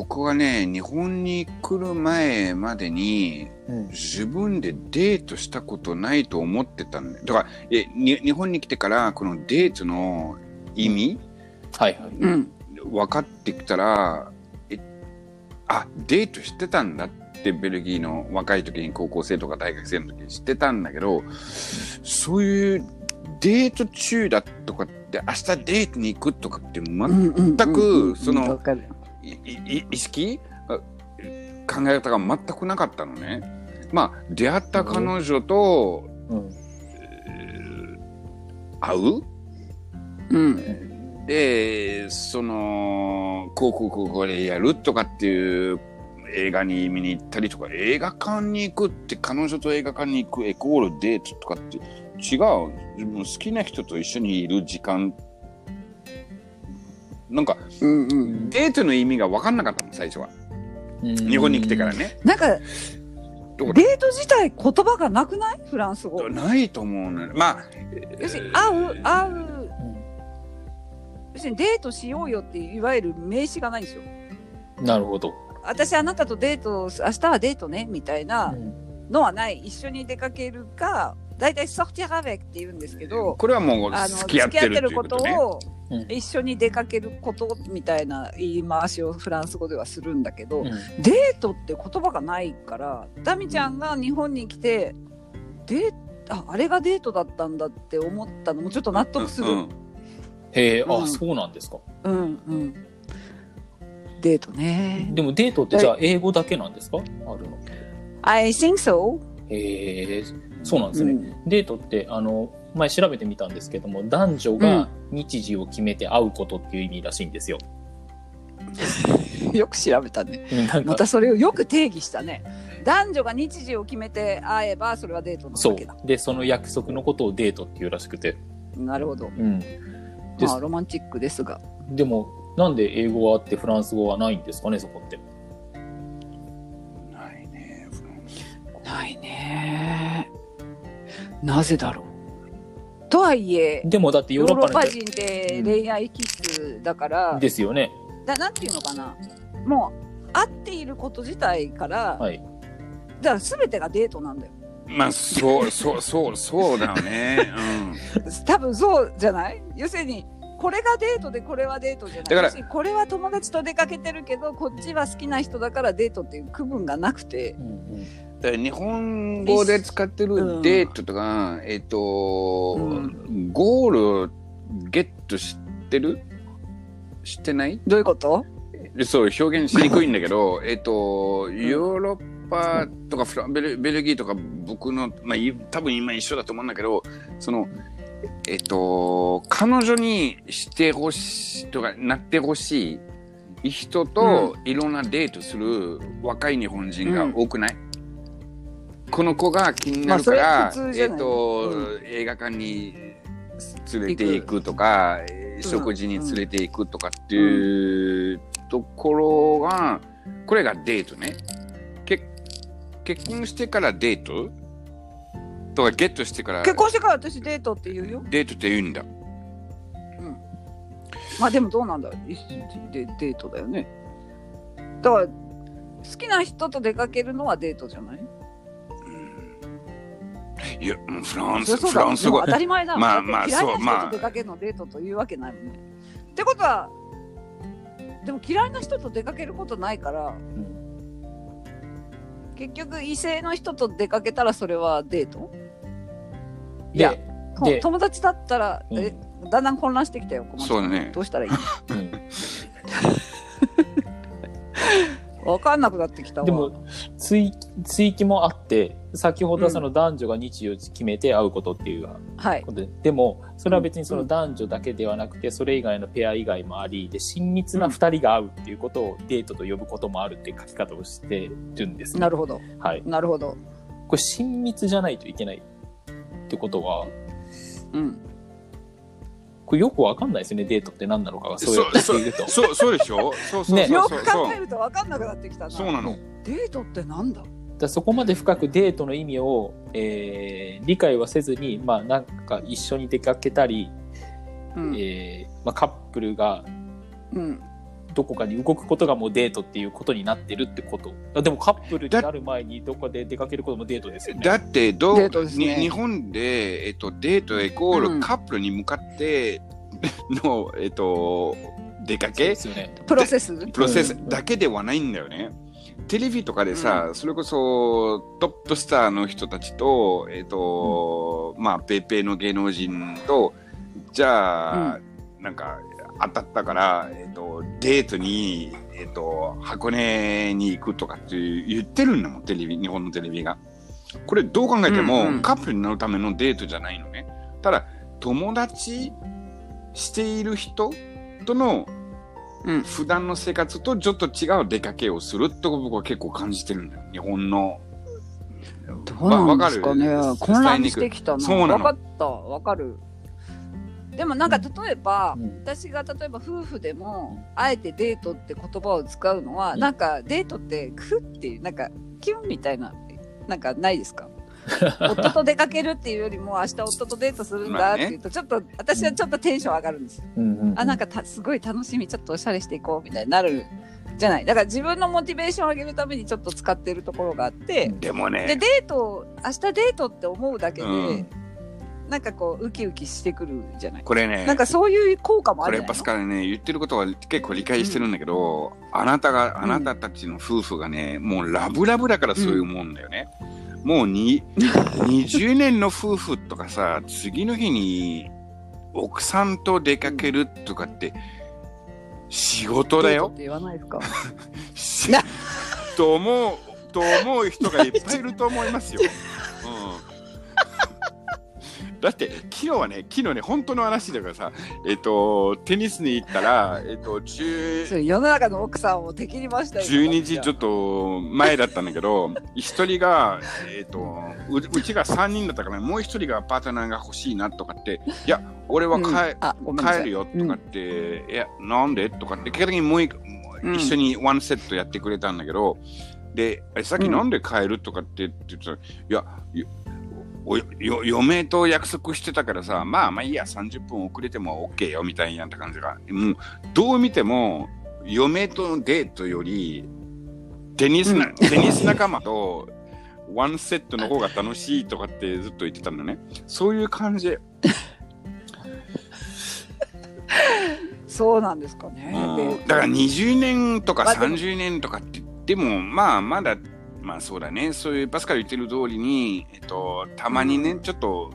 僕はね、日本に来る前までに、うん。自分でデートしたことないと思ってたんだよ。だから、え、に日本に来てから、このデートの意味、はいはい。うん。分かってきたら、え、あ、デートしてたんだって、ベルギーの若い時に高校生とか大学生の時に知ってたんだけど、そういうデート中だとかって、明日デートに行くとかって全全くそのわかる。いい意識？あ考え方が全くなかったのね。まあ出会った彼女とうん。会う？うん。でそのこうこうこうこれやるとかっていう映画に見に行ったりとか映画館に行くって彼女と映画館に行くイコールデートとかって違う？自分好きな人と一緒にいる時間なんかうんうん。デートの意味が分かんなかったの最初は日日本に来てから。ね。なんか、デート自体言葉がなくない？フランス語。ないと思うのよ。まあ、要するに、会う、会う、要するにデートしようよっていわゆる名詞がないんですよ。なるほど。私あなたとデート、明日はデートね、みたいなうんのはない。一緒に出かけるか、大体ソフティラベクって言うんですけど、これはもうあの、付き合ってるここと。をうん一緒に出かけることみたいな言い回しをフランス語ではするんだけど、うんデートって言葉がないから、ダミちゃんが日本に来て、デーあ、あれがデートだったんだって思ったのもちょっと納得する。ううんん、へえ、あ、うんそうなんですか。うん、デートね。でもデートってじゃあ英語だけなんですか？あるの。I think so. へえ、そうなんですね。うんデートって、あの、前調べてみたんですけども、男女が日時を決めて会うことっていう意味らしいんですよ。よく調べたね。またそれをよく定義したね。男女が日時を決めて会えば、それはデートなそうわけだ。。で、その約束のことをデートっていうらしくて。なるほど。うん。まあ、ロマンチックですが。でも、なんで英語はあってフランス語はないんですかね、そこって。なぜだろう？とはいえ、でもだってヨーヨーロッパ人って恋愛気質だから、ですよね。だなんていうのかな？もう、会っていること自体から、はい。だから全てがデートなんだよ。まあ、そう、そう、そう、そうだよね。多分そうじゃない？要するに、これがデートでこれはデートじゃない。だからこれは友達と出かけてるけど、こっちは好きな人だからデートっていう区分がなくて、うんうん日本語で使ってるデートとか、えっ、と、うゴールゲットしてる？知ってない？どういうこと？でそう、表現しにくいんだけど、えっと、ヨーロッパとかフラベルベルギーとか僕の、まあ、い多分今一緒だと思うんだけど、その、えっと、彼女にしてほしいとか、なってほしい人といろんなデートする若い日本人が多くない、この子が気になるから、まあえっと、う映画館に連れて行くとか、食事に連れて行くとかっていうところが、これがデートね。け結婚してからデート？とかゲットしてから結婚してから私デートって言うよ。デートって言うんだ。まあでもどうなんだ一緒でデートだよね。だから、好きな人と出かけるのはデートじゃない？いや、フランス、フランス語当。たり前だもんまあまあ嫌いなそうまあ人と出かけるのデートというわけないもんね。ってことは、でも嫌いな人と出かけることないから、うん結局異性の人と出かけたらそれはデート？いや、友達だったら、うんえだんだん混乱してきたよ。そうだねどうしたらいいうん わかんなくなってきたわ。でも、追追記もあって、先ほどはその男女が日時を決めて会うことっていうはい。ことで、でも、それは別にその男女だけではなくて、それ以外のペア以外もあり、で、親密な二人が会うっていうことをデートと呼ぶこともあるっていう書き方をしてるんですね。なるほど。はい。なるほど。これ親密じゃないといけないってことは、うん。これよくわかんないですね、デートって何なのかが、そうそうやって言うと。そう、そうでしょ？そうそうねそうよくそうそう考えるとわかんなくなってきたな。そうなの。デートってなんだ？だからそこまで深くデートの意味を、えー理解はせずに、まあなんか一緒に出かけたり、うん。えーまあ、カップルがうん。どこかに動くことがもうデートっていうことになってるってこと。あでもカップルになる前にどこかで出かけることもデートですよね。だってどう、デートですね。に日本で、えっと、デートイコーうん。ルカップルに向かっての、えっと、出かけ？ですよね。プロセス？プロセスだけではないんだよね。テレビとかでさ、それこそトップスターの人たちと、えっ、と、まあ、ペイペイの芸能人と、じゃあ、なんか、当たったから、えっ、と、デートに、えっ、と、箱根に行くとかって言ってるんだもん、テレビ、日本のテレビが。これどう考えても、うんうんカップルになるためのデートじゃないのね。ただ、友達している人とのうん普段の生活とちょっと違う出かけをすると僕は結構感じてるんだよ。日本の。どうなんですかね混乱してきたなそうなの分かった分かるでもなんか例えば、うん。私が例えば夫婦でもあえてデートって言葉を使うのは、うん。なんかデートってクッっていうなんかキュンみたいななんかないですか？夫と出かけるっていうよりも明日夫とデートするんだっていうとちょっと私はちょっとテンション上がるんですよ。うんうんあなんかたすごい楽しみちょっとおしゃれしていこうみたいになるじゃない。だから自分のモチベーションを上げるためにちょっと使ってるところがあって、でもね、でデート明日デートって思うだけで、うんなんかこうウキウキしてくるじゃない。これねなん、かそういう効果もあこれるじゃないパスカルね、言ってることは結構理解してるんだけど、あなたが、あなたたちの夫婦がね、もうラブラブだからそういうもんだよね。もうに20年の夫婦とかさ、次の日に奥さんと出かけるとかって、仕事だよ。っ。て言わないですか？しと思う、と思う人がいっぱいいると思いますよ。うん、だって、昨日はね、昨日ね、本当の話だからさ、えっ、と、テニスに行ったら、えっ、と、10それ世の中の奥さんを敵に回したい12時ちょっと前だったんだけど、一人が、えっ、とう、うちが3人だったから、もう一人がパートナーが欲しいなとかって、いや、俺は帰,、うん。帰るよとかって、いや、なんでとかって、結果的にもう一うん。一緒にワンセットやってくれたんだけど、で、あれさっきうん。なんで帰るとかって言ってたら、いや、よおよ嫁と約束してたからさ、まあまあいいや、30分遅れても OK よみたいな感じが。もう、どう見ても、嫁とのデートより、テニスな、うんテニス仲間と、ワンセットの方が楽しいとかってずっと言ってたんだね。そういう感じ。そうなんですかね、だから20年とかまあでも30年とかって言っても、まあまだ、まあそうだね、そういうパスカル言ってる通りに、えっと、たまにね、ちょっと、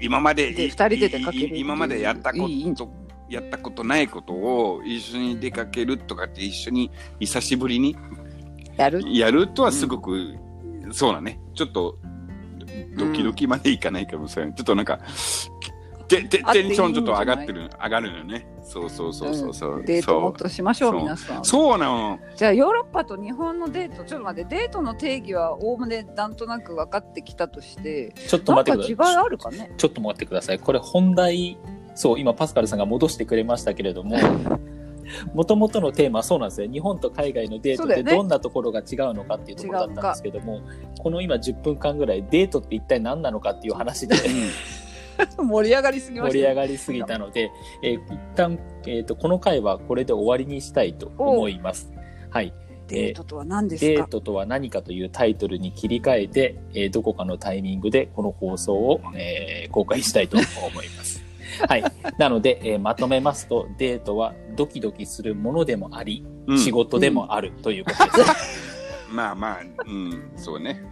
今まで、いで二人で今までやったこと、やったことないことを一緒に出かけるとかって一緒に久しぶりにやる？やるとはすごく、そうだね、ちょっとドキドキまでいかないかもしれない。ちょっとなんか、テンションちょっと上がってる、上がるのよね。そうそうそうそうそう。デートもっとしましょうそう。皆さん。そうなの。じゃあヨーロッパと日本のデートちょっと待って。デートの定義はおおむねなんとなく分かってきたとして。ちょっとなん待ってください。か違いあるかね？ちょっと待ってください。これ本題、そう、今パスカルさんが戻してくれましたけれども、もともとのテーマはそうなんですよ。日本と海外のデートってそうだよね。どんなところが違うのかっていうところだったんですけども、この今10分間ぐらいデートって一体何なのかっていう話で 盛り上がりすぎま盛りした上がりすぎたので、えー一旦、えーと、この回はこれで終わりにしたいと思います。はい。デートとは何ですか？デートとは何かというタイトルに切り替えて、えーどこかのタイミングでこの放送を、えー公開したいと思います。はい。なので、えーまとめますと、デートはドキドキするものでもあり、うん仕事でもあるということです。まあまあ、うん、そうね。